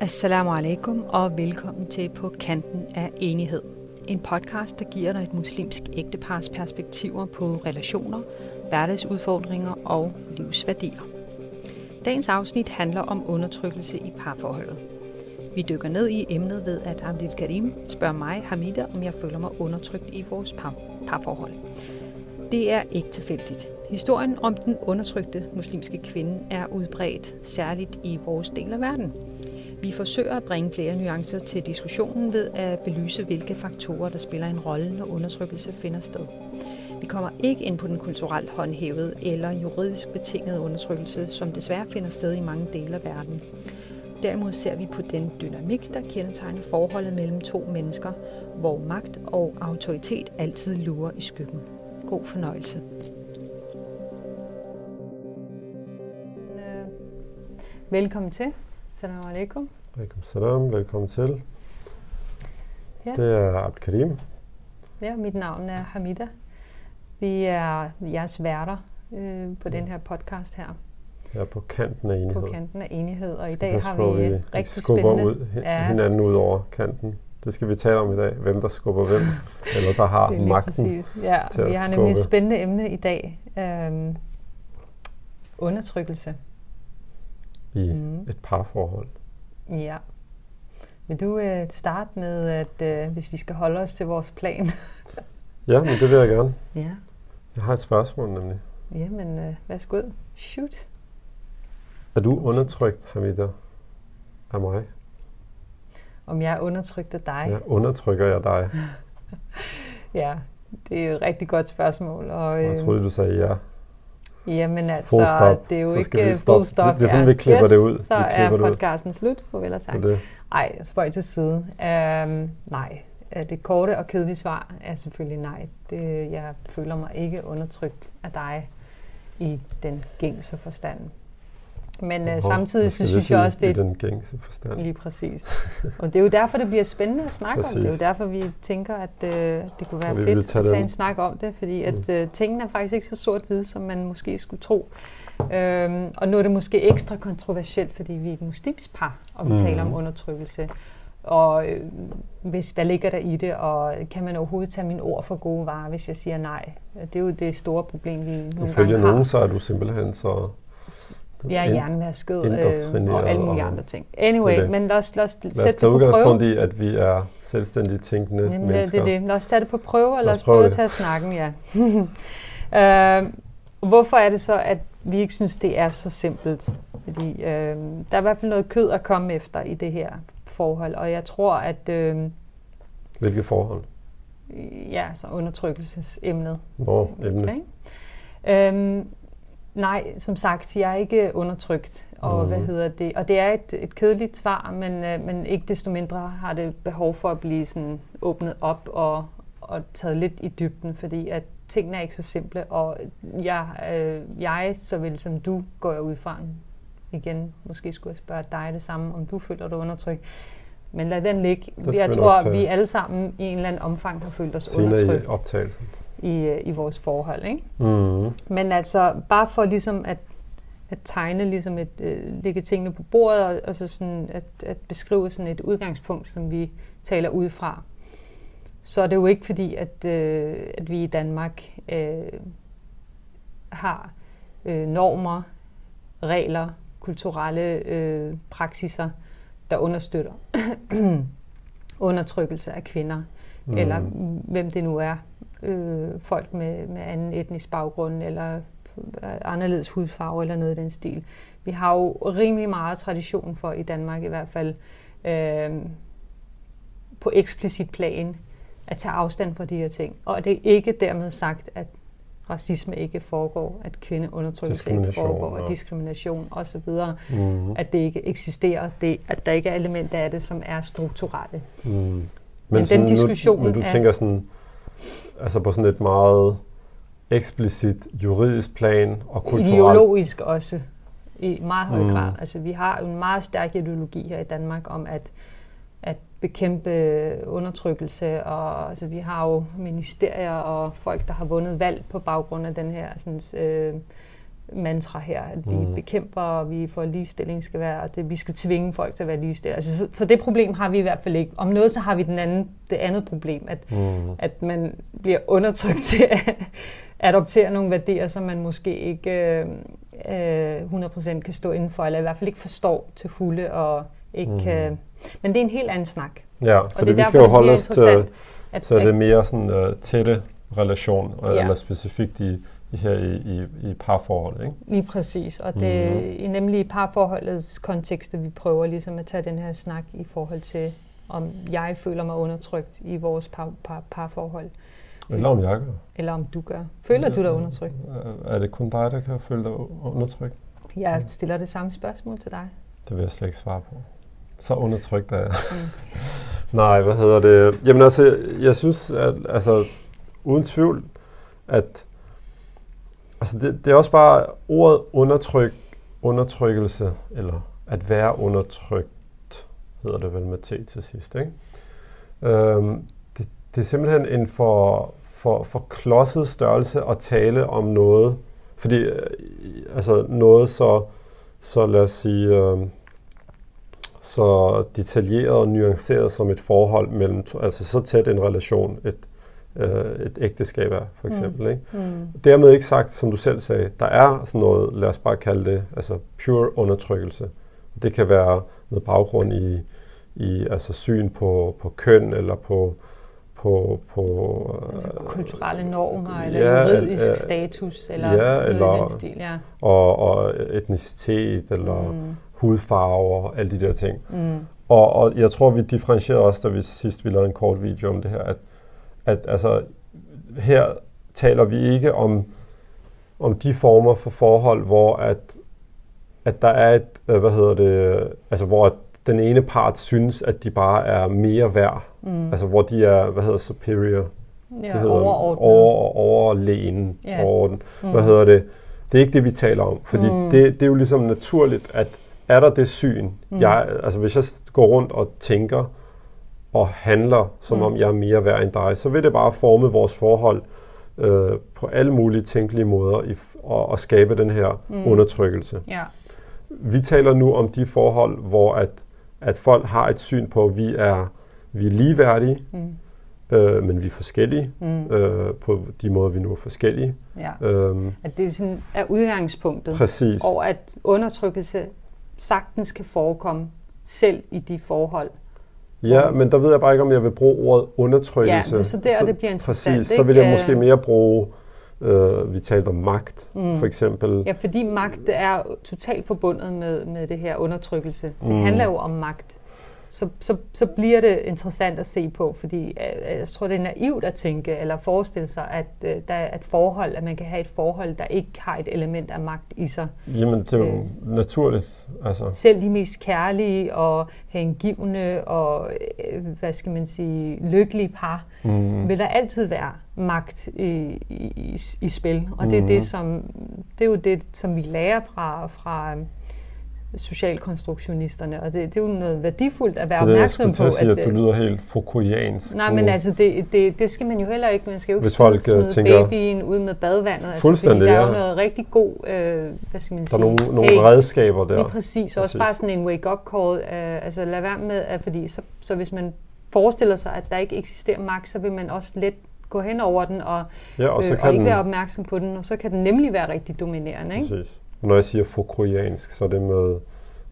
Assalamu alaikum og velkommen til På kanten af enighed. En podcast, der giver dig et muslimsk ægtepars perspektiver på relationer, hverdagsudfordringer og livsværdier. Dagens afsnit handler om undertrykkelse i parforholdet. Vi dykker ned i emnet ved, at Abdel Karim spørger mig, Hamida, om jeg føler mig undertrykt i vores par- parforhold. Det er ikke tilfældigt. Historien om den undertrykte muslimske kvinde er udbredt, særligt i vores del af verden. Vi forsøger at bringe flere nuancer til diskussionen ved at belyse, hvilke faktorer, der spiller en rolle, når undertrykkelse finder sted. Vi kommer ikke ind på den kulturelt håndhævede eller juridisk betingede undertrykkelse, som desværre finder sted i mange dele af verden. Derimod ser vi på den dynamik, der kendetegner forholdet mellem to mennesker, hvor magt og autoritet altid lurer i skyggen. God fornøjelse. Velkommen til. Salam alaikum. Alaikum salam, velkommen til. Ja. Det er Abd Karim. Ja, mit navn er Hamida. Vi er jeres værter øh, på den her podcast her, er på kanten af enighed. på kanten af enighed. Og i dag har vi ikke rigtig skubber spændende... ud, Ja. ja. hinanden ud over kanten. Det skal vi tale om i dag. Hvem der skubber hvem, eller der har er magten. præcis. Ja, til at vi har nemlig et skubbe. spændende emne i dag. Øhm, undertrykkelse. I Mhm. et parforhold. Ja. Vil du øh, starte med, at øh, hvis vi skal holde os til vores plan? Ja, men det vil jeg gerne. ja. Jeg har et spørgsmål nemlig. Jamen, øh, værsgo. Shoot. Er du undertrykt, Hamida, af mig? Om jeg er undertrykt af dig? Ja, undertrykker jeg dig? ja. Det er et rigtig godt spørgsmål. Og, Jeg øh, troede, du sagde ja. Jamen altså, det er jo ikke vi full stop. Det- det er sådan, vi klipper det ud. Så Vi er det ud. podcasten slut. Farvel og tak. Nej, spøj til side. Um, nej, Øh, det korte og kedelige svar er selvfølgelig nej. Det, jeg føler mig ikke undertrykt af dig i den gængse forstand. Men Hov, samtidig så synes jeg også, det er den gængse forstand. lige præcis. Og det er jo derfor, det bliver spændende at snakke om. Det er jo Præcis. derfor, vi tænker, at uh, det kunne være fedt tage at tage den. en snak om det, fordi at uh, tingene er faktisk ikke så sort-hvide, som man måske skulle tro. Øhm, og nu er det måske ekstra kontroversielt, fordi vi er et muslimsk par, og vi mm. Taler om undertrykkelse. Og øh, hvis, hvad ligger der i det, og kan man overhovedet tage mine ord for gode varer, hvis jeg siger nej? Det er jo det store problem, vi nogle Ifølge gange har. nogen, så er du simpelthen så... Jeg ind- hjernevasket øh, og alle mulige og- andre ting. Anyway, det. men lad os, lad os Lad os sætte det på prøve. i, at vi er selvstændigt tænkende Jamen, det, mennesker. det er det. Lad os tage det på prøve, og lad os prøve at det. tage snakken, ja. øh, hvorfor er det så, at vi ikke synes, det er så simpelt? Fordi øh, der er i hvert fald noget kød at komme efter i det her forhold, og jeg tror, at øh, Hvilke forhold? ja, så undertrykkelsesemnet. Nå, emne. Okay. Øhm, nej, som sagt, jeg er ikke undertrykt. Og, Mhm. hvad hedder det? og det er et, et kedeligt svar, men, øh, men ikke desto mindre har det behov for at blive sådan åbnet op og, og taget lidt i dybden, fordi at tingene er ikke så simple, og jeg, øh, jeg såvel som du, går jeg ud fra igen, måske skulle jeg spørge dig det samme, om du føler dig undertrykt. Men lad den ligge. Jeg tror, vi alle sammen i en eller anden omfang har følt os Senere undertrykt i optagelsen. I, øh, i vores forhold. Ikke? Mm. Men altså, bare for ligesom at, at tegne, ligesom et, øh, lægge tingene på bordet, og, og så sådan at, at beskrive sådan et udgangspunkt, som vi taler ud fra, så er det jo ikke fordi, at, øh, at vi i Danmark øh, har øh, normer, regler, kulturelle øh, praksiser, der understøtter undertrykkelse af kvinder, mm. eller hvem det nu er, øh, folk med, med anden etnisk baggrund, eller anderledes hudfarve, eller noget i den stil. Vi har jo rimelig meget tradition for, i Danmark i hvert fald, øh, på eksplicit plan, at tage afstand fra de her ting. Og det er ikke dermed sagt, at racisme ikke foregår, at kvindeundertrykkelse ikke foregår, og- og diskrimination osv., Mm. at det ikke eksisterer, det, at der ikke er elementer af det, som er strukturelle. Mm. Men, den sådan diskussion Nu, men du er- tænker sådan, altså på sådan et meget eksplicit juridisk plan og kulturelt. Ideologisk også, i meget høj Mm. grad. Altså, vi har en meget stærk ideologi her i Danmark om at, at bekæmpe undertrykkelse, og altså, vi har jo ministerier og folk, der har vundet valg på baggrund af den her sådan, øh, mantra her, at vi Mm. bekæmper, og vi for ligestilling skal være, og det, vi skal tvinge folk til at være ligestillet. Altså, så, så det problem har vi i hvert fald ikke. Om noget, så har vi den anden, det andet problem, at, Mm. at man bliver undertrykt til at adoptere nogle værdier, som man måske ikke øh, øh, 100% kan stå inden for, eller i hvert fald ikke forstår til fulde, og ikke Mm. kan... Men det er en helt anden snak. Ja, Og fordi det vi skal jo holde os til, at, så det er mere sådan uh, tætte relation, ja. Ja. eller specifikt i her i, i, i parforhold, ikke? Lige præcis, og det Mhm. er nemlig i parforholdets kontekst, at vi prøver ligesom at tage den her snak i forhold til, om jeg føler mig undertrykt i vores par, par, parforhold, Eller om jeg gør. eller om du gør. Føler du dig undertrykt? Er det kun dig, der kan føle dig undertrykt? Jeg stiller det samme spørgsmål til dig. Det vil jeg slet ikke svare på. Så undertrykt er jeg. Mm. Nej, hvad hedder det? Jamen altså, jeg synes, at altså, uden tvivl, at altså, det, det er også bare ordet undertryk, undertrykkelse, eller at være undertrykt, hedder det vel med T til sidst, ikke? Øhm, det, det er simpelthen en for, for, for klodset størrelse at tale om noget, fordi øh, altså noget så, så lad os sige, øh, så detaljeret og nuanceret som et forhold mellem, to, altså så tæt en relation, et, øh, et ægteskab er, for eksempel. Mm. Ikke? Mm. Dermed ikke sagt, som du selv sagde, der er sådan noget, lad os bare kalde det, altså pure undertrykkelse. Det kan være med baggrund i, i altså syn på, på køn, eller på, på, på Altså, øh, kulturelle normer, eller ja, juridisk øh, status, eller ja, eller- stil, ja. og, og etnicitet, eller mm. Mm. hudfarve og alle de der ting. Mm. Og, og jeg tror, vi differentierede også, da vi sidst vi lavede en kort video om det her, at, at altså, her taler vi ikke om, om de former for forhold, hvor at, at der er et, øh, hvad hedder det, altså hvor den ene part synes, at de bare er mere værd. Mm. Altså hvor de er, hvad hedder superior? ja, det hedder overordnet. Over, overlegen. Ja. Overordnet. Mm. Hvad hedder det? Det er ikke det, vi taler om. Fordi Mm. det, det er jo ligesom naturligt, at er der det syn, Mm. jeg, altså hvis jeg går rundt og tænker og handler, som Mm. om jeg er mere værd end dig, så vil det bare forme vores forhold øh, på alle mulige tænkelige måder i, og, og skabe den her Mm. undertrykkelse. Ja. Vi taler nu om de forhold, hvor at, at folk har et syn på, at vi er, vi er ligeværdige, Mm. øh, men vi er forskellige Mm. øh, på de måder, vi nu er forskellige. ja. Øhm, At det sådan er udgangspunktet. præcis. Og at undertrykkelse sagtens kan forekomme selv i de forhold. Ja, men der ved jeg bare ikke, om jeg vil bruge ordet undertrykkelse. Ja, det så der, det bliver interessant, Præcis, ikke? så vil jeg Øh, måske mere bruge, øh, vi talte om magt, Mm. for eksempel. Ja, fordi magt er totalt forbundet med, med det her undertrykkelse. Det Mm. handler jo om magt. Så, så, så bliver det interessant at se på, fordi øh, jeg tror, det er naivt at tænke eller forestille sig, at øh, der er et forhold, at man kan have et forhold, der ikke har et element af magt i sig. Jamen, det er jo Øh. naturligt. Altså, Selv de mest kærlige og hengivne og, øh, hvad skal man sige, lykkelige par, mm, vil der altid være magt i, i, i, i spil. Og det er, Mhm. det, som, det er jo det, som vi lærer fra, fra socialkonstruktionisterne, og det, det er jo noget værdifuldt at være det opmærksom på. at sige, at du øh, lyder helt Foucaultiansk. Nej, men altså, det, det, det skal man jo heller ikke. Man skal jo ikke Hvis folk, smide, øh, tænker- babyen ud med badevandet. Altså, Fuldstændig, fordi der er ja. jo noget rigtig god, øh, hvad skal man der er sige, nogle, nogle hey, redskaber der. Lige præcis. Også Præcis. bare sådan en wake-up call. Øh, altså lad være med, at, fordi så, så hvis man forestiller sig, at der ikke eksisterer magt, så vil man også let gå hen over den og, Ja, og så øh, kan og ikke den, være opmærksom på den, og så kan den nemlig være rigtig dominerende. Ikke? Præcis. Og når jeg siger Foucaultiansk, så er det med,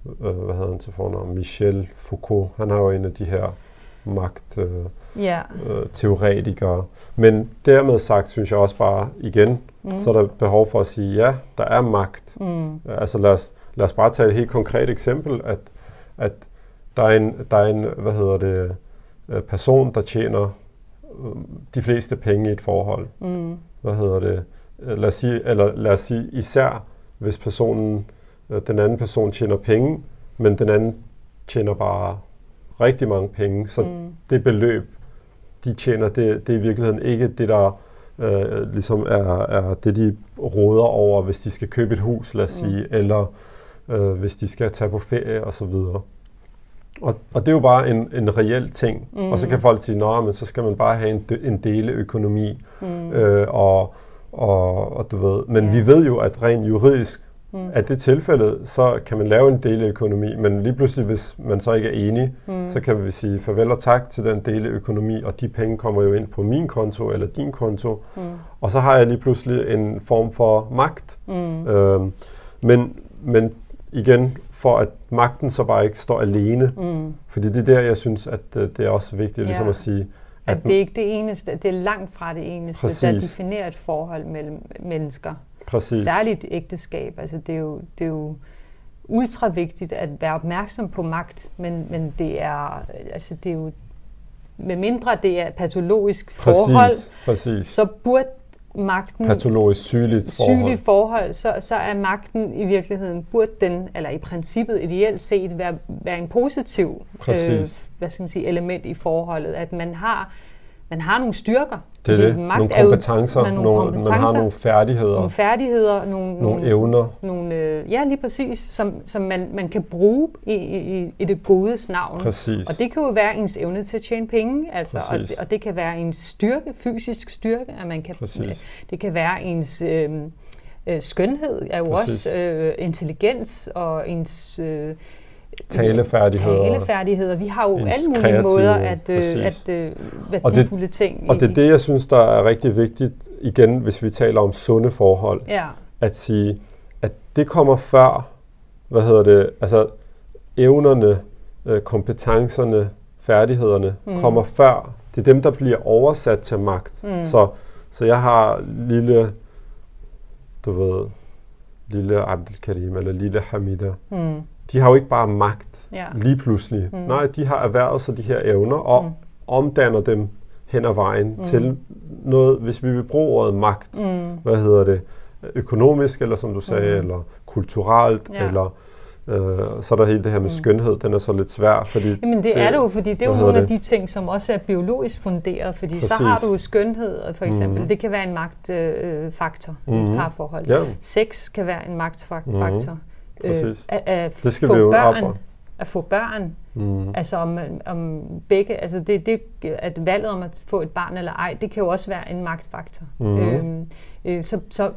øh, hvad hedder han til fornavn, Michel Foucault. Han er jo en af de her magt... Øh, Ja. øh, teoretikere. Men dermed sagt, synes jeg også bare igen, Mm. så er der behov for at sige, ja, der er magt. Mm. Altså lad os, lad os bare tage et helt konkret eksempel, at, at der er en, der er en hvad hedder det, øh, person, der tjener øh, de fleste penge i et forhold. Mm. Hvad hedder det? Øh, Lad os sige, eller lad os sige især, hvis personen, øh, den anden person tjener penge, men den anden tjener bare rigtig mange penge, så Mm. det beløb, de tjener, det, det er i virkeligheden ikke det, der øh, ligesom er, er det, de råder over, hvis de skal købe et hus, lad os Mm. sige, eller øh, hvis de skal tage på ferie og så videre. Og, og det er jo bare en, en reel ting. Mm. Og så kan folk sige, at men så skal man bare have en, de- en deleøkonomi, Mm. øh, og, og, og du ved, men Ja. vi ved jo, at rent juridisk, mm. at det tilfælde, så kan man lave en deleøkonomi, men lige pludselig, hvis man så ikke er enig, mm. så kan vi sige farvel og tak til den deleøkonomi, og de penge kommer jo ind på min konto eller din konto, mm. og så har jeg lige pludselig en form for magt. Mm. Øhm, men, men igen, for at magten så bare ikke står alene, Mm. fordi det er der, jeg synes, at øh, det er også vigtigt Ja. ligesom at sige, At at det er ikke det eneste, det er langt fra det eneste, der Præcis. definerer et forhold mellem mennesker. Præcis, Særligt ægteskab. Altså, det, er jo, det er jo ultra vigtigt at være opmærksom på magt, men, men det er, altså, det er jo, med mindre det er patologisk forhold, præcis, præcis. så burde magten Patologisk sygeligt forhold. sygeligt forhold, så, så er magten i virkeligheden, burde den, eller i princippet ideelt set, være, være en positiv Præcis. hvad skal man sige, element i forholdet. At man har, man har nogle styrker. Det er det. magt Nogle er jo- kompetencer, man, nogle nogle, man kompetencer, har nogle færdigheder, nogle færdigheder, nogle, nogle evner. nogle øh, ja, lige præcis, som, som man, man kan bruge i, i, i det godes navn. Præcis. Og det kan jo være ens evne til at tjene penge, altså, og, Præcis. det, og det kan være ens styrke, fysisk styrke, at man kan, Præcis. det kan være ens øh, øh, skønhed, er jo Præcis. også øh, intelligens og ens øh, Talefærdigheder. talefærdigheder. Vi har jo alle mulige kreative, måder at, øh, at øh, Og det- værdifulde ting. Og det er det, jeg synes, der er rigtig vigtigt, igen, hvis vi taler om sunde forhold, Ja, at sige, at det kommer før, hvad hedder det, altså evnerne, øh, kompetencerne, færdighederne mm. kommer før. Det er dem, der bliver oversat til magt. Mm. Så, så jeg har lille, du ved, lille Abdelkarim eller lille Hamida. mm, De har jo ikke bare magt Ja. lige pludselig. Mm. Nej, de har erhvervet sig de her evner og mm. omdanner dem hen ad vejen mm. til noget, hvis vi vil bruge ordet magt, mm, hvad hedder det, økonomisk, eller som du sagde, mm. eller kulturelt, Ja. eller øh, så er der hele det her med skønhed, den er så lidt svær, fordi... Jamen det er det jo, fordi det er jo nogle af de ting, som også er biologisk funderet, fordi så Præcis. har du jo skønhed, for eksempel. Mhm. Det kan være en magtfaktor øh, faktor i et parforhold. Ja, Sex kan være en magtfaktor. Mhm. Præcis. at, at Det skal få vi jo børn, op- at få børn, mm, altså om, om begge, altså det, det, at valget om at få et barn eller ej, det kan jo også være en magtfaktor. Mhm. Øhm, øh, så, så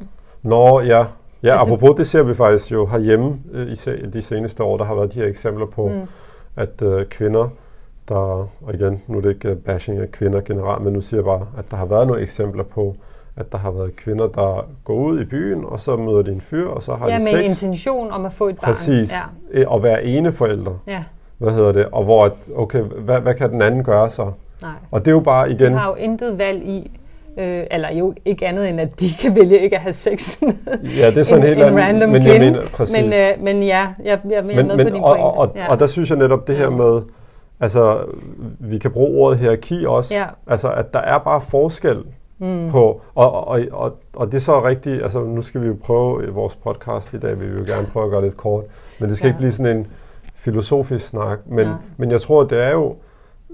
Nå, ja. Ja, Altså- apropos det ser vi faktisk jo herhjemme øh, i se- de seneste år, der har været de her eksempler på, mm. at øh, kvinder, der, og igen, nu er det ikke øh, bashing af kvinder generelt, men nu siger jeg bare, at der har været nogle eksempler på, at der har været kvinder, der går ud i byen, og så møder de en fyr, og så har ja, de med sex. en intention om at få et barn. Præcis. Ja, Ja. At være ene forældre. ja, Hvad hedder det? Og hvor, at, okay, hvad, hvad kan den anden gøre så? nej. Og det er jo bare De igen, har jo intet valg i, øh, eller jo ikke andet end, at de kan vælge ikke at have sex med ja, det er sådan en, helt en random men kvinde. jeg mener, præcis. Men, øh, men ja, jeg, jeg, jeg er men, med men, på din og, pointe. og, og, ja. og der synes jeg netop det her med, altså vi kan bruge ordet hierarki også, Ja. altså at der er bare forskel mm. på, og, og, og, og det er så rigtigt, altså nu skal vi jo prøve i vores podcast i dag, vi vil jo gerne prøve at gøre lidt kort, men det skal Ja. ikke blive sådan en filosofisk snak, men, Nej. men jeg tror, det er jo,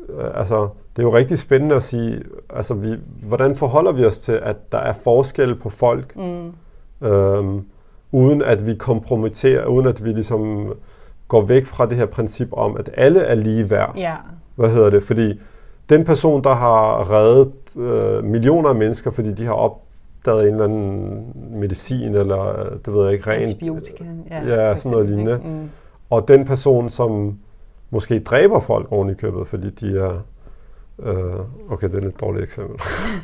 øh, altså det er jo rigtig spændende at sige, altså vi, hvordan forholder vi os til, at der er forskel på folk, Mm. øhm, uden at vi kompromitterer, uden at vi ligesom går væk fra det her princip om, at alle er lige værd. Ja, Hvad hedder det? Fordi den person, der har reddet øh, millioner af mennesker, fordi de har opdaget en eller anden medicin, eller øh, det ved jeg ikke, rent, antibiotika. Ja, Ja, sådan noget lignende. Mm. og den person, som måske dræber folk oven i købet, fordi de er, øh, okay, det er et lidt dårligt eksempel,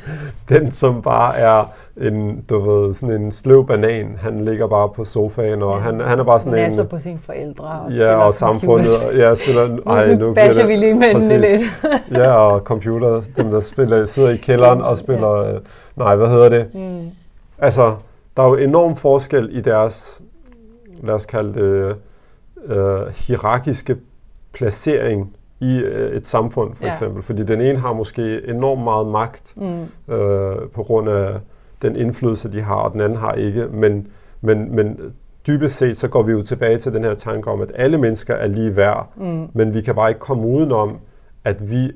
den som bare er en, du ved, sådan en sløv banan, han ligger bare på sofaen, og Ja. han, han er bare sådan Nasser en, på sine forældre og ja, og samfundet, computerspil. ja, spiller, ej, nu, basher vi lige mændene lidt. ja, og computer, dem der spiller, sidder i kælderen og spiller, øh, nej, hvad hedder det? Mm. Altså, der er jo enorm forskel i deres, lad os kalde det, øh, hierarkiske placering i øh, et samfund, for Ja. eksempel. Fordi den ene har måske enormt meget magt Mm. øh, på grund af den indflydelse, de har, og den anden har ikke. Men, men, men dybest set, så går vi jo tilbage til den her tanke om, at alle mennesker er lige værd, Mm. men vi kan bare ikke komme udenom, at vi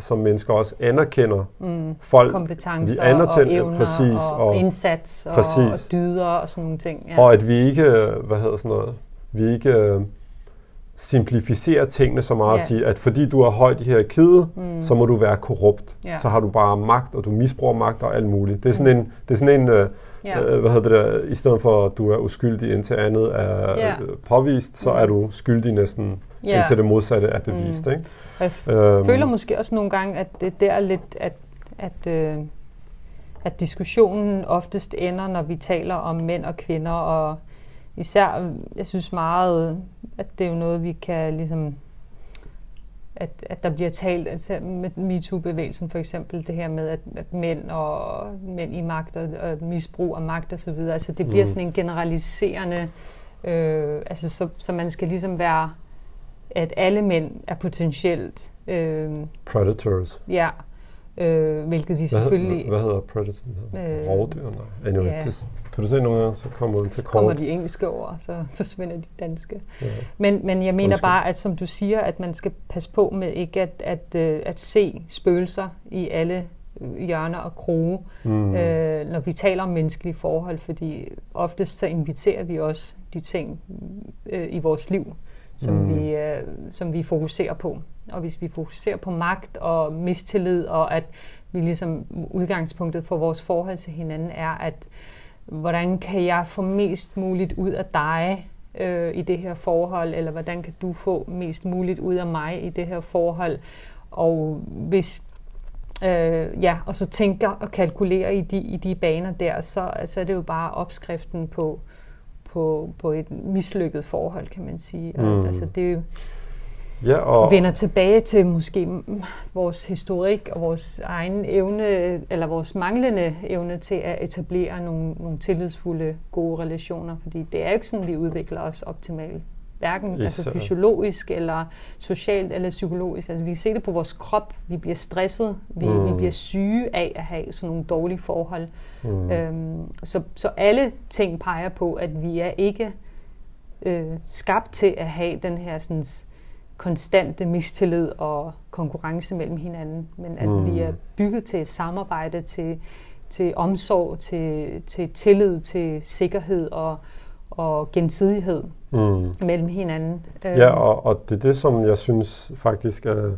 som mennesker også anerkender Mm. folk, kompetencer vi anerkender- og evner præcis, og, og- indsats og, præcis. og dyder og sådan nogle ting. Ja. Og at vi ikke, hvad hedder sådan noget, vi ikke, simplificere tingene så meget Ja. at sige, at fordi du er højt i hierarkiet, mm. så må du være korrupt. Ja. Så har du bare magt, og du misbruger magt og alt muligt. Det er sådan en, det er sådan en øh, Ja. øh, hvad hedder det der, i stedet for at du er uskyldig indtil andet er Ja. øh, påvist, så Mm. er du skyldig næsten Ja. indtil det modsatte er bevist. Mm. Ikke? Og jeg f- Øhm, føler måske også nogle gange, at det der er lidt, at, at, øh, at diskussionen oftest ender, når vi taler om mænd og kvinder, og især, jeg synes meget, at det er jo noget, vi kan ligesom, at, at der bliver talt, altså med MeToo-bevægelsen for eksempel, det her med, at, at mænd og mænd i magt og, og misbrug af magt og så videre, altså det bliver Mm. sådan en generaliserende, øh, altså så, så man skal ligesom være, at alle mænd er potentielt, øh, Predators. ja, øh, hvilket de Hvad, selvfølgelig hvad, hvad hedder predator? Øh, Øh, Rovdyr? Nej. Anyway, ja. det, kan du se nogle gange, så kommer den til kort. kommer de engelske ord, så forsvinder de danske. Ja. Men, men jeg mener Undskyld. bare, at som du siger, at man skal passe på med ikke at, at, øh, at se spøgelser i alle øh, hjørner og kroge, Mm. øh, når vi taler om menneskelige forhold, fordi oftest så inviterer vi også de ting øh, i vores liv, som, Mm. vi, øh, som vi fokuserer på. Og hvis vi fokuserer på magt og mistillid, og at vi ligesom udgangspunktet for vores forhold til hinanden er, at hvordan kan jeg få mest muligt ud af dig øh, i det her forhold, eller hvordan kan du få mest muligt ud af mig i det her forhold, og hvis øh, ja, og så tænker og kalkulerer i de, i de baner der, så altså, er det jo bare opskriften på, på, på et mislykket forhold, kan man sige. Og, Mm. altså, det Ja, og, vender tilbage til måske vores historik og vores egen evne, eller vores manglende evne til at etablere nogle, nogle tillidsfulde, gode relationer. Fordi det er jo ikke sådan, vi udvikler os optimalt. Hverken altså Især. fysiologisk, eller socialt, eller psykologisk. Altså, vi kan se det på vores krop. Vi bliver stresset. Vi, Mm. vi bliver syge af at have sådan nogle dårlige forhold. mm, Øhm, så, så alle ting peger på, at vi er ikke øh, skabt til at have den her sådan, konstante mistillid og konkurrence mellem hinanden, men at Mm. vi er bygget til et samarbejde, til, til omsorg, til, til tillid, til sikkerhed og, og gensidighed mm. mellem hinanden. Ja, og, og det er det, som jeg synes faktisk er,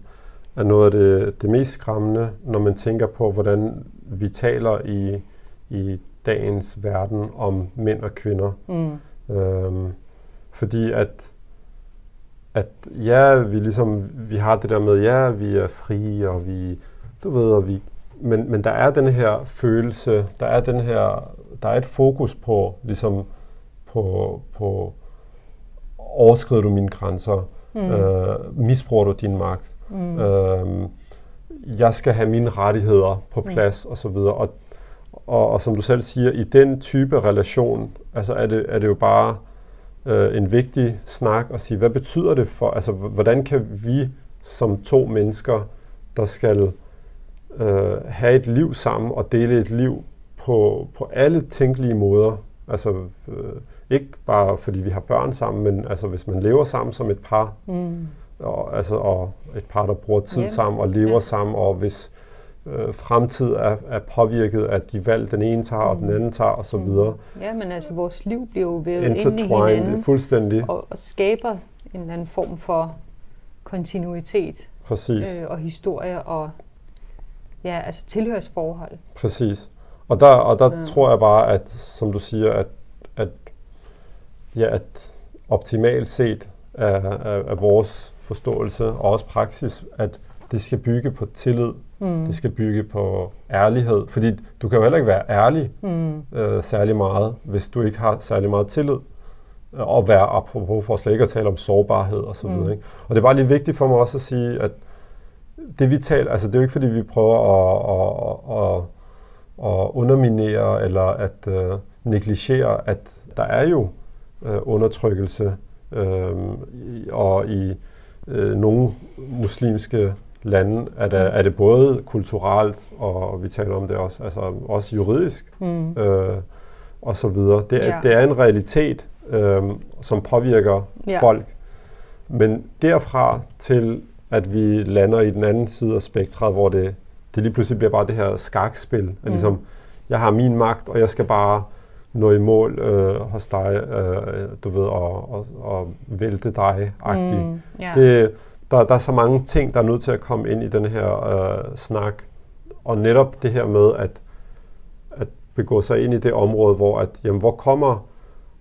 er noget af det, det mest skræmmende, når man tænker på, hvordan vi taler i, i dagens verden om mænd og kvinder. mm, Øhm, fordi at, at ja, vi ligesom, vi har det der med, ja, vi er frie, og vi, du ved, og vi, men, men der er den her følelse, der er den her, der er et fokus på, ligesom, på, på overskrider du mine grænser, mm, øh, misbruger du din magt, mm, Øhm, jeg skal have mine rettigheder på plads og så videre. Og, og, og som du selv siger, i den type relation, altså er det, er det jo bare øh, en vigtig snak at sige, hvad betyder det for, altså hvordan kan vi som to mennesker, der skal øh, have et liv sammen og dele et liv på, på alle tænkelige måder, altså øh, ikke bare fordi vi har børn sammen, men altså hvis man lever sammen som et par, mm, og, altså, og et par, der bruger tid Ja. sammen og lever Ja. sammen, og hvis øh, fremtid er, er påvirket af de valg, den ene tager, og den Mm. anden tager, og så Mm. videre. ja, men altså vores liv bliver jo vævet ind i hinanden fuldstændig, og, og skaber en eller anden form for kontinuitet præcis, øh, og historie og ja, altså tilhørsforhold. præcis. Og der, og der Mm. tror jeg bare, at som du siger, at, at, ja, at optimalt set af, af, af vores forståelse og også praksis, at det skal bygge på tillid, Mm. det skal bygge på ærlighed, fordi du kan jo heller ikke være ærlig Mm. øh, særlig meget, hvis du ikke har særlig meget tillid. Øh, Og være apropos for slet ikke at tale om sårbarhed og så Mm. videre. Ikke? Og det er bare lige vigtigt for mig også at sige, at det vi taler, altså det er jo ikke fordi vi prøver at, at, at, at underminere eller at øh, negligere, at der er jo øh, undertrykkelse øh, i- og i øh, nogle muslimske lande er det, er det både kulturelt og vi taler om det også, altså også juridisk Mm. øh, og så videre. Det, er, Ja. det er en realitet, øh, som påvirker Ja. folk. Men derfra til, at vi lander i den anden side af spektret, hvor det, det lige pludselig bliver bare det her skakspil. At Mm. ligesom, jeg har min magt, og jeg skal bare nå i mål øh, hos dig, øh, du ved, og, og, og vælte dig-agtigt. Mm, yeah. det, der, der er så mange ting, der er nødt til at komme ind i den her øh, snak. Og netop det her med at, at begå sig ind i det område, hvor at, jamen, hvor kommer,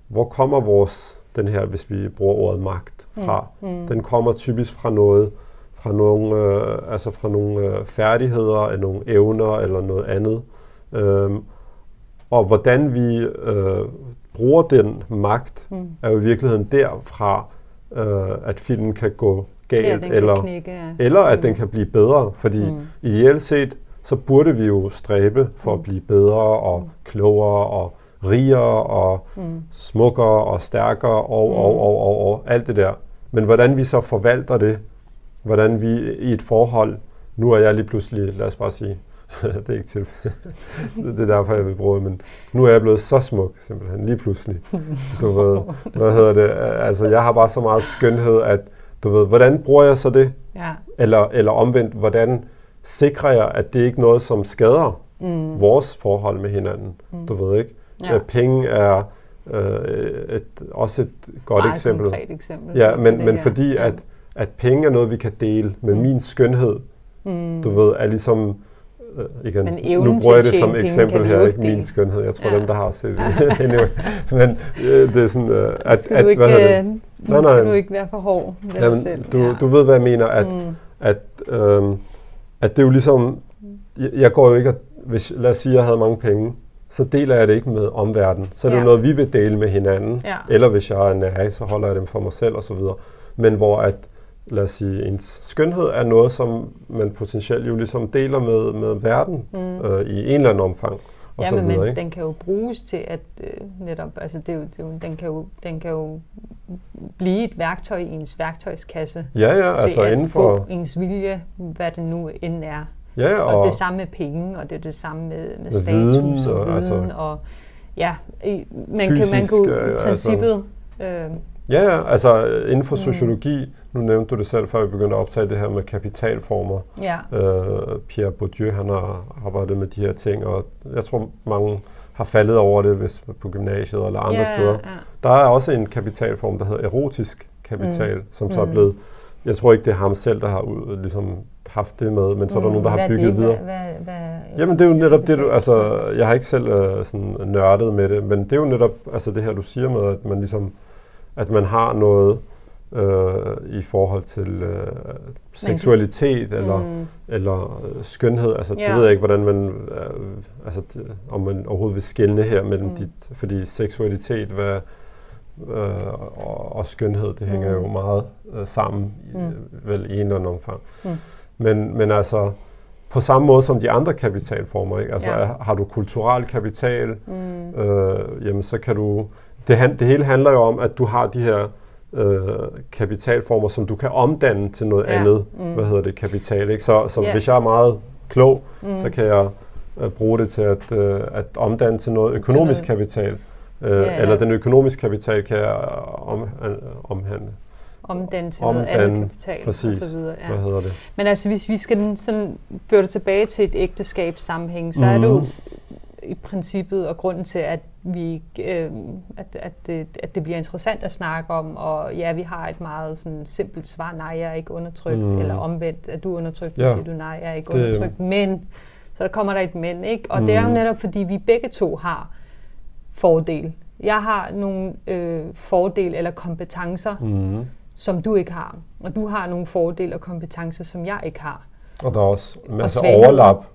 hvor kommer vores, den her, hvis vi bruger ordet magt, fra? Mm, mm. Den kommer typisk fra noget, fra nogle, øh, altså fra nogle øh, færdigheder, eller nogle evner, eller noget andet. Øhm, og hvordan vi øh, bruger den magt, mm. er jo i virkeligheden derfra, øh, at filmen kan gå galt, ja, eller, knække, ja. eller at mm. den kan blive bedre. Fordi mm. ideelt set, så burde vi jo stræbe for mm. at blive bedre og mm. klogere og rigere og mm. smukkere og stærkere og, mm. og, og, og, og alt det der. Men hvordan vi så forvalter det, hvordan vi i et forhold, nu er jeg lige pludselig, lad os bare sige, det er ikke tilfældet. det er derfor, jeg vil bruge men nu er jeg blevet så smuk, simpelthen, lige pludselig. Du ved, hvad hedder det? Altså, jeg har bare så meget skønhed, at du ved, hvordan bruger jeg så det? Ja. Eller, eller omvendt, hvordan sikrer jeg, at det ikke er noget, som skader mm. vores forhold med hinanden? Mm. Du ved ikke? Ja. At penge er øh, et, også et godt Meget eksempel. eksempel. Ja, men, men fordi ja. at, at penge er noget, vi kan dele, men mm. min skønhed, mm. du ved, er ligesom øh, igen, men nu bruger jeg det som eksempel her, ikke min skønhed. Jeg tror, ja. dem, der har set det. anyway. Men øh, det er sådan, øh, at, skal at, du ikke, hvad det? Nu nej, nej, skal du ikke være for hård ved jamen, dig selv. Du, ja. du ved, hvad jeg mener, at, mm. at, øh, at det er jo ligesom, jeg, jeg går jo ikke, at, hvis, lad os sige, at jeg havde mange penge, så deler jeg det ikke med omverdenen. Så er det ja. noget, vi vil dele med hinanden. Ja. Eller hvis jeg er nær, så holder jeg dem for mig selv osv. Men hvor at, lad os sige, ens skønhed er noget, som man potentielt jo ligesom deler med, med verden mm. øh, i en eller anden omfang. Og ja, så men, videre, men ikke? den kan jo bruges til at øh, netop, altså det er jo, det er jo, den, kan jo, den kan jo blive et værktøj i ens værktøjskasse. Ja, ja, altså at inden for... ens vilje, hvad det nu end er. Ja, og, og det samme med penge, og det er det samme med, med, med status viden, og, og viden, altså, og ja, i, man, fysisk, kan, man kunne i altså- princippet... Altså, øh, Ja, ja, altså inden for mm. sociologi, nu nævnte du det selv, før vi begyndte at optage det her med kapitalformer. Ja. Øh, Pierre Bourdieu, han har arbejdet med de her ting, og jeg tror mange har faldet over det hvis på gymnasiet eller andre ja, steder. Ja. Der er også en kapitalform, der hedder erotisk kapital, mm. som så er mm. blevet, jeg tror ikke det er ham selv, der har ud, ligesom haft det med, men så er der mm. nogen, der har bygget det? videre. Hvad, hvad, hvad, Jamen det er jo netop det, du, altså jeg har ikke selv uh, sådan nørdet med det, men det er jo netop altså det her, du siger med, at man ligesom at man har noget øh, i forhold til øh, seksualitet eller, mm. eller øh, skønhed. Altså, ja. det ved jeg ikke, hvordan man, øh, altså, det, om man overhovedet vil skille her mellem mm. dit, fordi seksualitet hvad, øh, og, og skønhed, det hænger mm. jo meget øh, sammen, mm. i, vel i en eller anden omfang. Mm. Men, men altså, på samme måde som de andre kapitalformer, ikke? Altså, ja. har du kulturel kapital, mm. øh, jamen så kan du det, det hele handler jo om, at du har de her øh, kapitalformer, som du kan omdanne til noget ja. andet, mm. hvad hedder det, kapital. Ikke? Så, så yeah. hvis jeg er meget klog, mm. så kan jeg øh, bruge det til at, øh, at omdanne til noget økonomisk kapital. Øh, ja, ja. Eller den økonomiske kapital kan jeg om, øh, omhandle. Omdanne til noget andet kapital præcis. og så videre. Ja. Hvad hedder det? Men altså, hvis vi skal sådan føre det tilbage til et ægteskabssammenhæng, så mm. er det jo i princippet, og grunden til, at, vi, øh, at, at, det, at det bliver interessant at snakke om, og ja, vi har et meget sådan, simpelt svar, nej, jeg er ikke undertrykt, mm. eller omvendt, at du er undertrykt, ja. siger du, nej, jeg er ikke det, undertrykt, men, så der kommer der et men, ikke? Og mm. det er jo mm. netop, fordi vi begge to har fordel. Jeg har nogle øh, fordel eller kompetencer, mm. som du ikke har, og du har nogle fordele og kompetencer, som jeg ikke har. Og der er også masser af overlap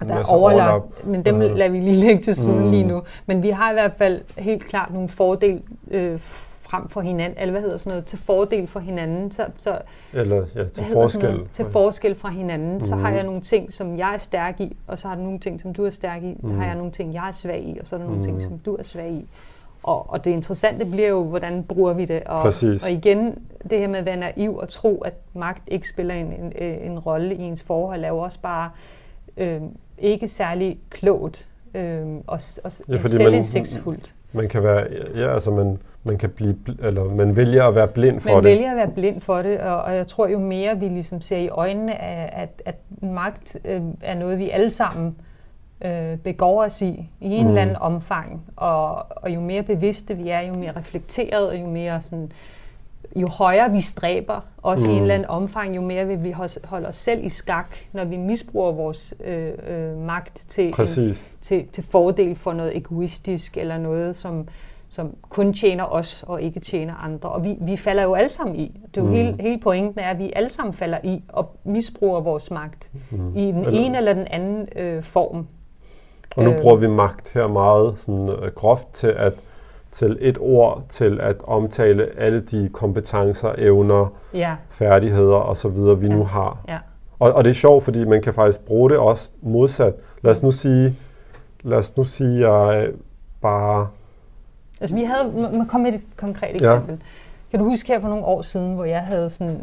og der er overlap, overlap, men dem uh, lader vi lige lægge til siden mm. lige nu. Men vi har i hvert fald helt klart nogle fordele øh, frem for hinanden, eller hvad hedder sådan noget, til fordel for hinanden. Så, så, eller ja, til forskel. Noget, til forskel fra hinanden. Mm. Så har jeg mm. nogle ting, som jeg er stærk i, og så har du nogle ting, som du er stærk i. Mm. har jeg nogle ting, jeg er svag i, og så er der nogle mm. ting, som du er svag i. Og, og det interessante bliver jo, hvordan bruger vi det. Og, og igen, det her med at være naiv og tro, at magt ikke spiller en, en, en rolle i ens forhold, er jo også bare... Øh, ikke særlig klogt øh, og, og ja, selvindsigtsfuldt. Man, man kan være, ja, altså man, man kan blive, eller man vælger at være blind for man det. Man vælger at være blind for det, og, og jeg tror jo mere, vi ligesom ser i øjnene, at, at, magt øh, er noget, vi alle sammen øh, begår os i, i en mm. eller anden omfang. Og, og jo mere bevidste vi er, jo mere reflekteret, og jo mere sådan, jo højere vi stræber, også mm. i en mm. eller anden omfang, jo mere vil vi holde os selv i skak, når vi misbruger vores øh, øh, magt til, en, til, til fordel for noget egoistisk, eller noget, som, som kun tjener os og ikke tjener andre. Og vi, vi falder jo alle sammen i. Det er jo mm. hele, hele pointen er, at vi alle sammen falder i og misbruger vores magt mm. i den eller, ene eller den anden øh, form. Og nu øh, bruger vi magt her meget sådan, øh, groft til at til et ord til at omtale alle de kompetencer, evner, ja. færdigheder osv., vi ja. nu har. Ja. Og, og det er sjovt, fordi man kan faktisk bruge det også modsat. Lad os nu sige, lad os nu sige, jeg bare Altså vi havde, man kom med et konkret eksempel. Ja. Kan du huske her for nogle år siden, hvor jeg havde sådan,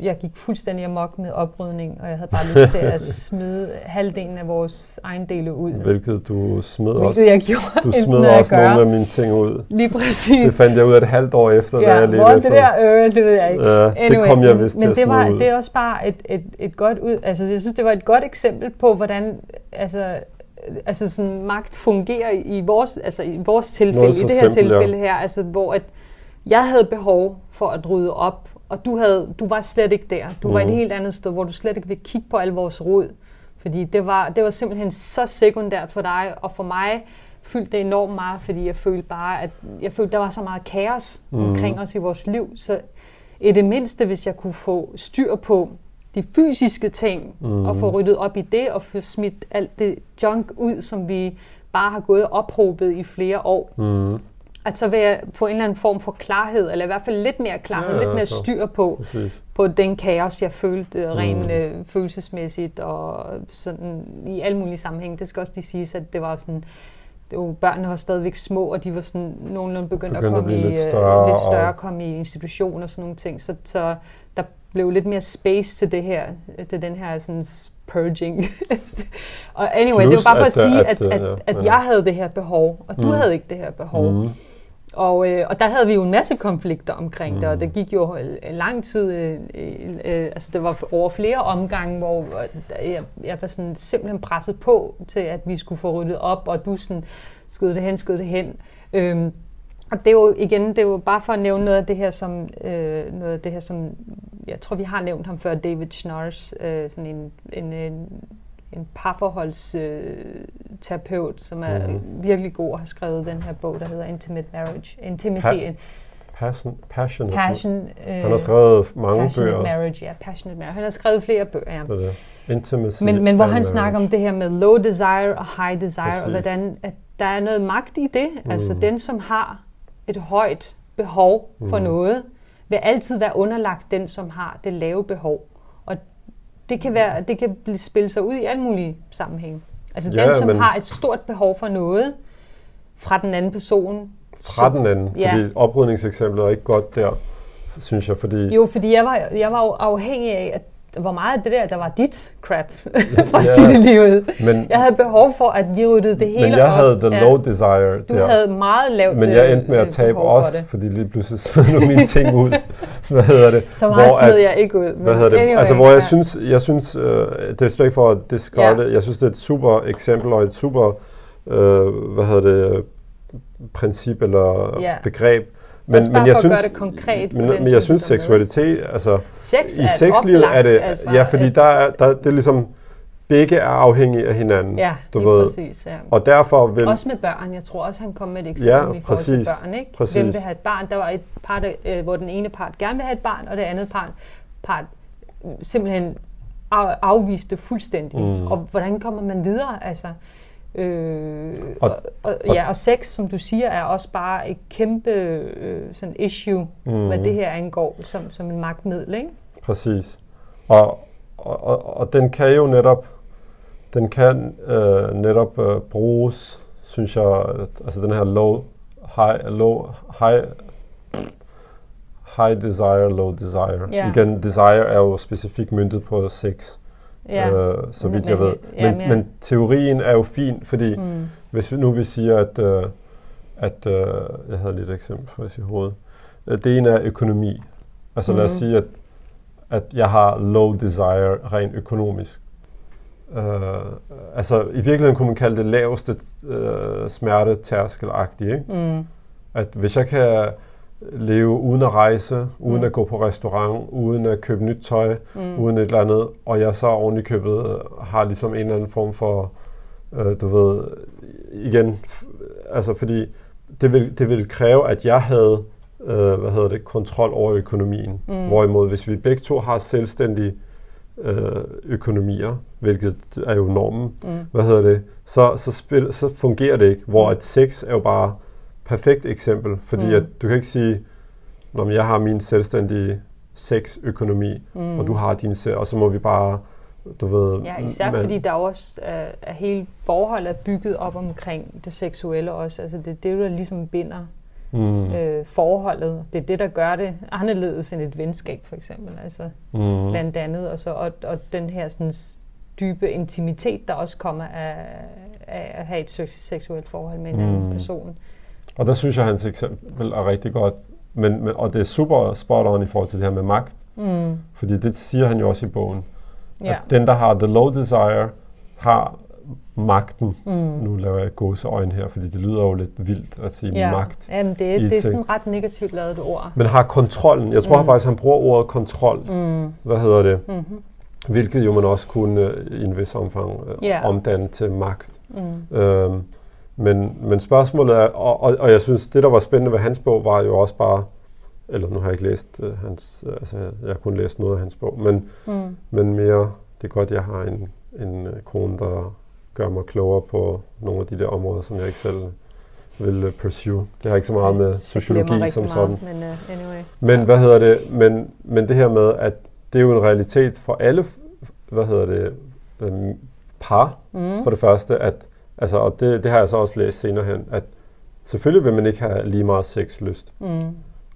jeg gik fuldstændig amok med oprydning, og jeg havde bare lyst til at smide halvdelen af vores ejendele ud. Hvilket du smed Hvilket også. jeg gjorde. Du smed også nogle af mine ting ud. Lige præcis. Det fandt jeg ud af et halvt år efter, ja, da jeg ledte efter. det der, øh, det ved jeg ikke. Ja, anyway, det kom jeg vist men, til men det var, ud. det er også bare et, et, et godt ud, altså jeg synes, det var et godt eksempel på, hvordan, altså altså sådan, magt fungerer i vores, altså i vores tilfælde, i det her simpel, tilfælde ja. her, altså, hvor at jeg havde behov for at rydde op, og du, havde, du var slet ikke der. Du mm. var et mhm. helt andet sted, hvor du slet ikke ville kigge på al vores rod. Fordi det var, det var simpelthen så sekundært for dig, og for mig fyldte det enormt meget, fordi jeg følte bare, at jeg følte, der var så meget kaos mm. omkring os i vores liv. Så i det mindste, hvis jeg kunne få styr på de fysiske ting, mm. og få ryddet op i det, og få smidt alt det junk ud, som vi bare har gået ophobet i flere år. Mm. At så vil jeg få en eller anden form for klarhed, eller i hvert fald lidt mere klarhed, ja, lidt mere styr på, på den kaos, jeg følte mm. rent øh, følelsesmæssigt, og sådan i alle mulige sammenhæng. Det skal også lige siges, at det var sådan, det var, børnene var stadigvæk små, og de var sådan nogenlunde begyndt, begyndt at komme at i, lidt større, lidt større, og... komme i institutioner og sådan nogle ting. Så, så der blev lidt mere space til det her, til den her sådan purging. og anyway, Plus, det var bare for at, at sige, at, at, at, at jeg havde det her behov, og du mm. havde ikke det her behov. Mm. Og, øh, og der havde vi jo en masse konflikter omkring mm. det, og mm. det gik jo lang tid, øh, øh, altså det var over flere omgange, hvor jeg, jeg var sådan simpelthen presset på til, at vi skulle få ryddet op, og du sådan skød det hen, skød det hen. Øhm, og det er jo igen, det er jo bare for at nævne noget af det her, som, øh, noget af det her, som jeg tror, vi har nævnt ham før, David Schnars, øh, sådan en, en, en, en parforholdsterapeut, øh, som er mm-hmm. virkelig god og har skrevet den her bog, der hedder Intimate Marriage. Intimacy. Pa- passion, passionate. Passion, øh, han har skrevet mange passionate bøger. Marriage, ja, Passionate Marriage. Han har skrevet flere bøger, ja. Det det. Intimacy men, men hvor han marriage. snakker om det her med low desire og high desire, Præcis. og hvordan at der er noget magt i det. Mm. Altså den, som har et højt behov for mm. noget, vil altid være underlagt den, som har det lave behov. Det kan, være, det kan spille sig ud i alle mulige sammenhænge. Altså ja, den, som men... har et stort behov for noget fra den anden person. Fra så, den anden? Ja. Fordi oprydningseksemplet er ikke godt der, synes jeg. Fordi... Jo, fordi jeg var, jeg var afhængig af, at hvor meget af det der, der var dit crap fra ja, sit livet. Men, jeg havde behov for, at vi ryddede det hele Men jeg havde den ja. low desire Du der. havde meget lavt Men jeg endte med at øh, tabe også, for fordi lige pludselig smed du mine ting ud. Hvad hedder det? Så meget hvor, smed at, jeg ikke ud. Hvad hedder det? Anyway, altså, hvor jeg ja. synes, jeg synes uh, det er slet ikke for at discarde, ja. jeg synes, det er et super eksempel og et super, uh, hvad hedder det, princip eller ja. begreb, men, men jeg synes, gøre det konkret. Men, men jeg synes, seksualitet, altså Sex i sexlivet er det, altså, ja, fordi der er, der, det er ligesom, begge er afhængige af hinanden. Ja, du ved. præcis. Ja. Og derfor vil... Også med børn. Jeg tror også, han kom med et eksempel ja, i forhold præcis, til børn. Ikke? Præcis. Hvem vil have et barn? Der var et part, øh, hvor den ene part gerne vil have et barn, og det andet part, part simpelthen afviste fuldstændig. Mm. Og hvordan kommer man videre? Altså, Øh, og, og, og, ja, og sex, som du siger, er også bare et kæmpe øh, sådan issue, mm. hvad det her angår, som, som en magtmiddel, ikke? Præcis. Og, og, og, og den kan jo netop, den kan øh, netop øh, bruges, synes jeg, altså den her low, high, low, high, high desire, low desire. Yeah. Igen, desire er jo specifikt myndet på sex ja. øh, så vidt men, jeg ved. Ja, men, men teorien er jo fin, fordi mm. hvis nu vi siger, at, øh, at øh, jeg havde lidt eksempel for i hovedet, øh, det ene er økonomi. Altså mm. lad os mm. sige, at, at jeg har low desire rent økonomisk. øh, altså i virkeligheden kunne man kalde det laveste øh, smerte tærskelagtigt, ikke? Mm. At hvis jeg kan leve uden at rejse, uden Mm. at gå på restaurant, uden at købe nyt tøj, Mm. uden et eller andet, og jeg så oven i købet har ligesom en eller anden form for, øh, du ved, igen, altså fordi det vil, det vil kræve, at jeg havde, øh, hvad hedder det, kontrol over økonomien. Mm. Hvorimod, hvis vi begge to har selvstændige øh, økonomier, hvilket er jo normen, Mm. hvad hedder det, så, så, spil, så fungerer det ikke. Hvor at sex er jo bare perfekt eksempel, fordi Mm. at du kan ikke sige, når jeg har min selvstændige sexøkonomi, Mm. og du har din selv, og så må vi bare, du ved... Ja, især man- fordi der også er, er hele forholdet bygget op omkring det seksuelle også. Altså det er det, der ligesom binder Mm, øh, forholdet. Det er det, der gør det anderledes end et venskab for eksempel. Altså mm, blandt andet. Og, så, og, og den her sådan, dybe intimitet, der også kommer af, af at have et sek- seksuelt forhold med en anden Mm. person. Og der synes jeg, at hans eksempel er rigtig godt. Men, men, og det er super spot on i forhold til det her med magt, Mm. fordi det siger han jo også i bogen. Ja. At den, der har the low desire, har magten. Mm. Nu laver jeg gåseøjne her, fordi det lyder jo lidt vildt at sige ja. magt. Jamen, det, er, det er seng. sådan et ret negativt lavet ord. Men har kontrollen. Jeg tror Mm. faktisk, han bruger ordet kontrol. Mm. Hvad hedder det? Mm-hmm. Hvilket jo man også kunne øh, i en vis omfang øh, Ja. omdanne til magt. Mm. Øhm, men, men spørgsmålet er, og, og, og jeg synes, det der var spændende ved hans bog, var jo også bare, eller nu har jeg ikke læst øh, hans, øh, altså jeg har kun læst noget af hans bog, men, Mm. men mere, det er godt, jeg har en, en øh, kone, der gør mig klogere på nogle af de der områder, som jeg ikke selv vil øh, pursue. Det har ikke så meget med sociologi som meget, sådan. Men uh, anyway. Men hvad hedder det? Men, men det her med, at det er jo en realitet for alle, hvad hedder det, øhm, par, Mm. for det første, at, altså, og det, det har jeg så også læst senere hen, at selvfølgelig vil man ikke have lige meget sexlyst. Mm.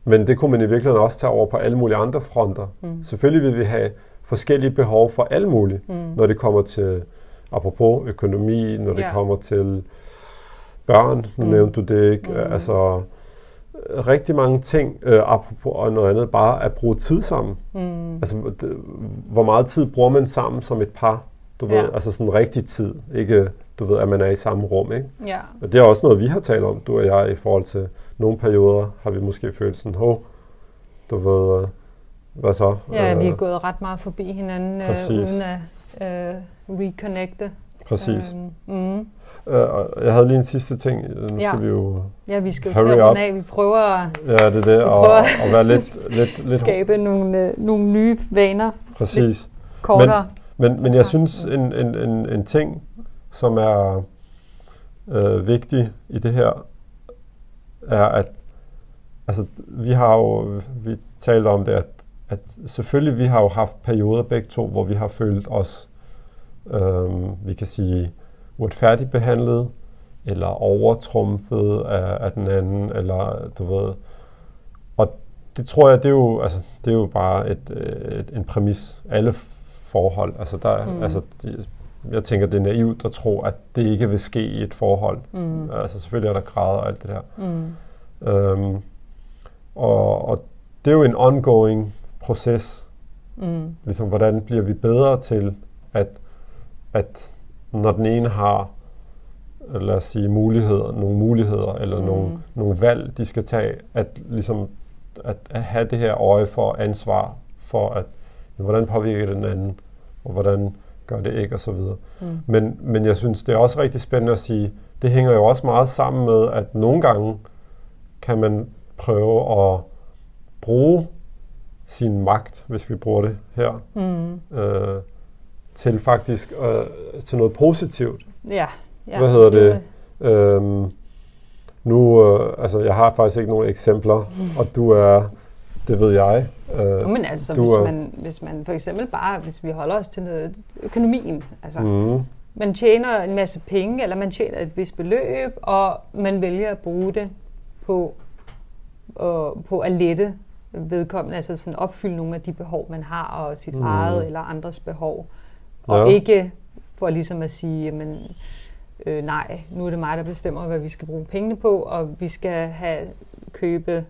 Men det kunne man i virkeligheden også tage over på alle mulige andre fronter. Mm. Selvfølgelig vil vi have forskellige behov for alle mulige, Mm. når det kommer til, apropos økonomi, når det Ja. kommer til børn, nu Mm. nævnte du det ikke, Mm. altså rigtig mange ting, øh, apropos og noget andet, bare at bruge tid sammen. Mm. Altså, det, hvor meget tid bruger man sammen som et par? Du ved, Ja. altså sådan rigtig tid, ikke du ved, at man er i samme rum, ikke? Ja. Og det er også noget, vi har talt om, du og jeg, i forhold til nogle perioder, har vi måske følt sådan, hov, du ved, øh, hvad så? ja, vi er Øh, gået ret meget forbi hinanden, øh, Præcis. uden at øh, reconnecte. Præcis. Øhm, mm. Øh, jeg havde lige en sidste ting, nu skal Ja. vi jo, Ja, vi skal jo til af. Vi prøver at ja, det er det, og, og være lidt, lidt, lidt skabe nogle, øh, nogle nye vaner, præcis. kortere. Men, men Ja. jeg synes, en, en, en, en ting, som er øh, vigtig i det her, er, at altså, vi har jo, vi talte om det, at, at selvfølgelig vi har jo haft perioder begge to, hvor vi har følt os, øh, vi kan sige, uretfærdigt behandlet, eller overtrumfet af, af den anden, eller du ved. Og det tror jeg, det er jo, altså, det er jo bare et, øh, et, en præmis. Alle forhold. Altså, der, Mm. mm. altså, de, jeg tænker, det er naivt at tro, at det ikke vil ske i et forhold. Mm. Altså, selvfølgelig er der grader og alt det der. Mm. Øhm, og, og det er jo en ongoing proces. Mm. Ligesom, hvordan bliver vi bedre til, at, at når den ene har, lad os sige, muligheder, nogle muligheder, eller Mm. nogle, nogle valg, de skal tage, at ligesom, at, at have det her øje for ansvar, for at, hvordan påvirker den anden, og hvordan gør det ikke, og så videre. Mm. Men, men jeg synes, det er også rigtig spændende at sige, det hænger jo også meget sammen med, at nogle gange kan man prøve at bruge sin magt, hvis vi bruger det her, Mm. øh, til faktisk øh, til noget positivt. Ja. ja. Hvad hedder det? Øhm, nu, øh, altså jeg har faktisk ikke nogen eksempler, Mm. og du er, det ved jeg. Øh, men altså, du hvis er- man, hvis man for eksempel bare, hvis vi holder os til noget økonomien, altså, mm. man tjener en masse penge, eller man tjener et vist beløb, og man vælger at bruge det på, øh, på at lette vedkommende, altså sådan opfylde nogle af de behov, man har, og sit Mm. eget eller andres behov. Og Ja. ikke for ligesom at sige, jamen, øh, nej, nu er det mig, der bestemmer, hvad vi skal bruge pengene på, og vi skal have købe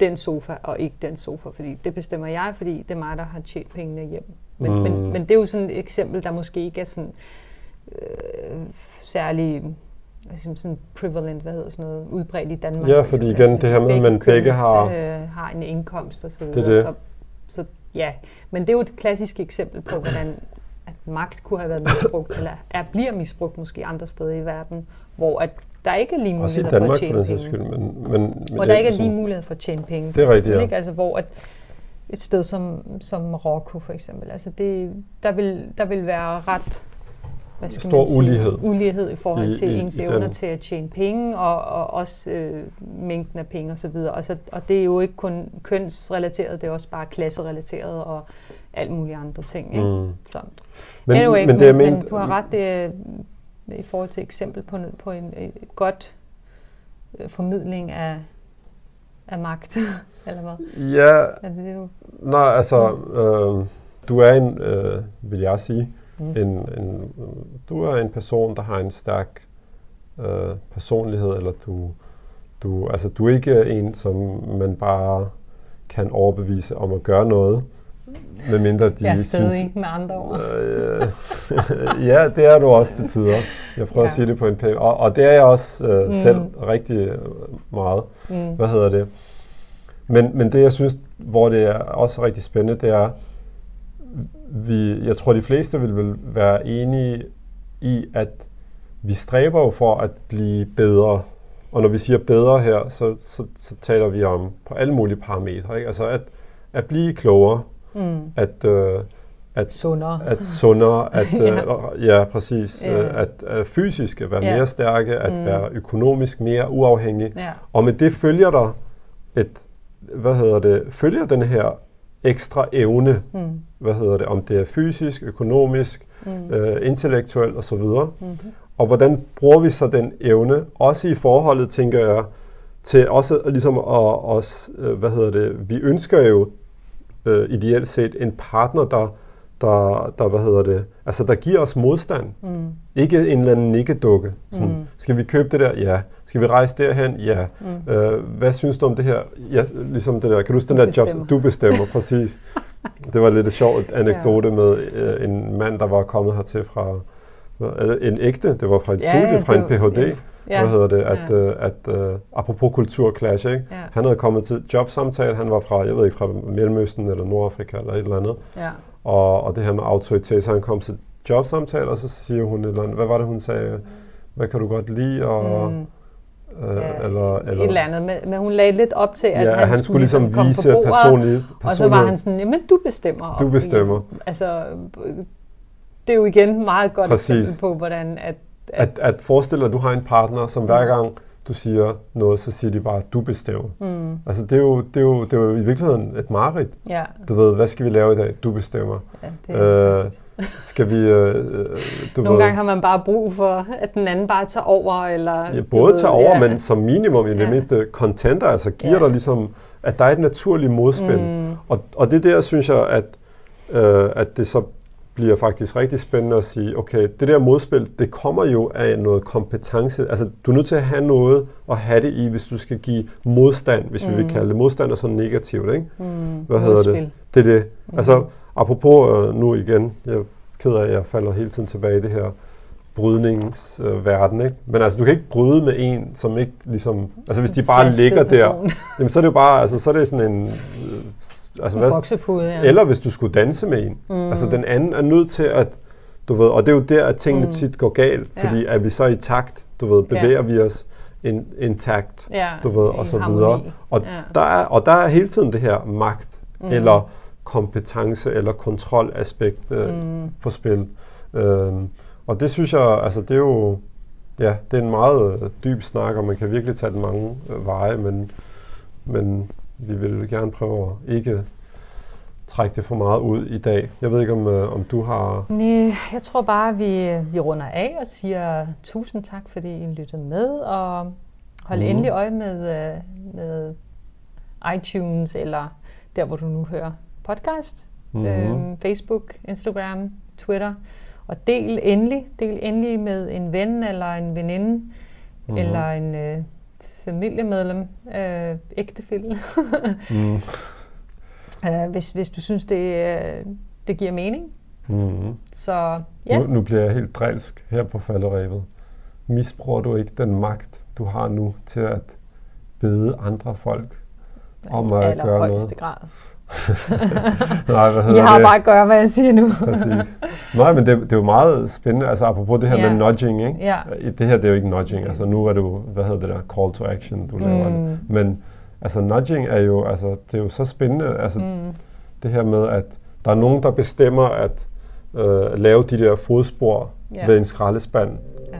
den sofa og ikke den sofa, fordi det bestemmer jeg, fordi det er mig, der har tjent pengene hjem. Men, Mm. men, men det er jo sådan et eksempel, der måske ikke er sådan øh, særlig man, sådan prevalent, hvad hedder sådan noget, udbredt i Danmark. Ja, for fordi igen, det her med, at man begge har- Øh, har en indkomst og så videre. Det er det. Så, så ja, men det er jo et klassisk eksempel på, hvordan at magt kunne have været misbrugt, eller er, bliver misbrugt måske andre steder i verden, hvor at der ikke er lige muligheder for at for tjene den sags penge. skyld. Men, men, men Hvor der ikke er lige mulighed for at tjene penge. Det er for rigtigt, ja. Ikke? Altså, hvor at et sted som, som Marokko for eksempel, altså det, der, vil, der vil være ret hvad skal Stor man sige, ulighed. ulighed i forhold I- til i- ens i evner den- til at tjene penge, og, og også øh, mængden af penge osv. Og, så, og det er jo ikke kun kønsrelateret, det er også bare klasserelateret og alt mulige andre ting. Ikke? Mm. Så. Men, anyway, men det men, men mente, du har ret det, i forhold til eksempel på, en- på en, et godt øh, formidling af, af magt, eller hvad? Ja, Er det det, du... nej, altså, øh, du er en, øh, vil jeg sige, Mm. en, en, du er en person, der har en stærk øh, personlighed, eller du, du, altså, du er ikke en, som man bare kan overbevise om at gøre noget, medmindre de Jeg er synes... med andre ord. Øh, ja, det er du også til tider. Jeg prøver ja. at sige det på en pæn... Og, og det er jeg også øh, mm. Mm. selv rigtig øh, meget. Mm. Hvad hedder det? Men, men det, jeg synes, hvor det er også rigtig spændende, det er, vi, jeg tror, de fleste vil, vil være enige i, at vi stræber jo for at blive bedre. Og når vi siger bedre her, så, så, så taler vi om på alle mulige parametre. Ikke? Altså at, at blive klogere, Mm. at, øh, at Sundere. at sundere, at Ja. øh, ja, præcis, Ja. øh, at øh, fysisk at være Ja. mere stærke, at Mm. være økonomisk mere uafhængig. Ja. Og med det følger der et, hvad hedder det, følger den her ekstra evne, Mm. hvad hedder det, om det er fysisk, økonomisk, Mm. øh, intellektuelt osv. Mm. Og hvordan bruger vi så den evne, også i forholdet, tænker jeg, til også ligesom at, os, øh, hvad hedder det, vi ønsker jo øh, ideelt set en partner, der, der, der, hvad hedder det, altså der giver os modstand. Mm. Ikke en eller anden nikkedukke. Sådan, Mm. Skal vi købe det der? Ja. Skal vi rejse derhen? Ja. Mm. Øh, hvad synes du om det her? Ja, ligesom det der. Kan du huske den der job? Du bestemmer, præcis. Det var lidt et sjovt anekdote ja. med øh, en mand, der var kommet hertil fra øh, en ægte, det var fra et Ja, studie, fra en det var- Ph.D. Ja. Hvad hedder det? At, Ja. øh, at øh, apropos kulturclash, ikke? Ja. Han havde kommet til jobsamtale, han var fra, jeg ved ikke, fra Mellemøsten eller Nordafrika eller et eller andet. Ja. Og, og det her med autoritet, så han kom til jobsamtale, og så siger hun et eller andet, hvad var det, hun sagde? Hvad kan du godt lide? Og, Mm. øh, Ja, eller, et eller andet. Men, men hun lagde lidt op til, at ja, han, han skulle ligesom komme vise på bordet, personlig, Og så var personlig han sådan, jamen du bestemmer. Du Og- bestemmer. Altså, det er jo igen et meget godt Præcis. eksempel på, hvordan at, at, at forestille dig, at du har en partner, som hver gang du siger noget, så siger de bare, at du bestemmer. mm, Altså det er, jo, det, er jo, det er jo i virkeligheden et mareridt. ja, Du ved, hvad skal vi lave i dag? Du bestemmer. ja, det Øh, skal vi... Øh, øh, du Nogle ved, gange har man bare brug for, at den anden bare tager over, eller... Ja, både ved, tage over, ja. men som minimum i det Ja. mindste contenter, altså giver Ja. dig ligesom, at der er et naturligt modspil. Mm. Og, og det er der, synes jeg, at, øh, at det så bliver faktisk rigtig spændende at sige, okay, det der modspil, det kommer jo af noget kompetence. Altså, du er nødt til at have noget at have det i, hvis du skal give modstand, hvis mm. vi vil Mm. kalde det. Modstand er sådan negativt, ikke? Mm, Hvad hedder det? modspil. Det er det. Mm. Altså, apropos øh, nu igen, jeg er ked af, at jeg falder hele tiden tilbage i det her brydningsverden, øh, ikke? Men altså, du kan ikke bryde med en, som ikke ligesom... Altså, hvis de bare ligger der, jamen, så er det jo bare... Altså, så er det sådan en... Øh, altså, En boksepude, ja. eller hvis du skulle danse med en. Mm. Altså, den anden er nødt til at... Du ved, og det er jo der, at tingene mm. Tit går galt, Ja. fordi er vi så i takt, du ved, Ja. bevæger vi os in, intakt, ja, du ved, og så harmoni. videre. Og, Ja. der er, og der er hele tiden det her magt, mm. Mm. eller kompetence, eller kontrolaspekt øh, Mm. på spil. Øhm, og det synes jeg, altså det er jo, ja, det er en meget øh, dyb snak, og man kan virkelig tage den mange øh, veje, men, men vi vil gerne prøve at ikke trække det for meget ud i dag. Jeg ved ikke, om, øh, om du har... Nej, jeg tror bare, at vi, vi runder af og siger tusind tak, fordi I lyttede med, og hold mm. endelig øje med, øh, med iTunes, eller der, hvor du nu hører podcast, Mhm. øhm, Facebook, Instagram, Twitter, og del endelig, del endelig med en ven eller en veninde, mm. eller en øh, familiemedlem, øh, ægtefælle. Mm. Uh, hvis, hvis du synes, det, uh, det giver mening. Mm-hmm. Så ja, Nu, nu bliver jeg helt drilsk her på falderæbet. Misbruger du ikke den magt, du har nu til at bede andre folk om at gøre noget? grad. Nej, hvad hedder har det? bare at gøre, hvad jeg siger nu. Præcis. Nej, men det, det er jo meget spændende, altså apropos det her Ja. med nudging, ikke? Ja. Det her, det er jo ikke nudging, altså nu er du, hvad hedder det der, call to action, du laver Mm. det. Men altså nudging er jo, altså det er jo så spændende, altså Mm. det her med, at der er nogen, der bestemmer at øh, lave de der fodspor Ja. ved en skraldespand. Ja.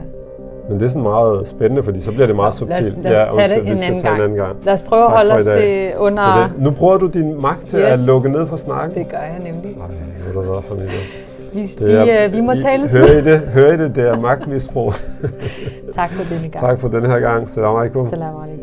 Men det er sådan meget spændende, fordi så bliver det meget Nå, lad os- subtilt. lad os tage det vi en anden tage en anden gang. Lad os prøve Tak at holde for os øh, under... Det, nu bruger du din magt til Yes. at lukke ned for snakken. Det gør jeg nemlig. Nej, nu er der været. Vi, Det vi, er- øh, vi må I- tales Hører I det? Hører I det? Det er magtmisbrug. Tak for denne gang. tak for den her gang. Salam alaikum. Salam alaikum.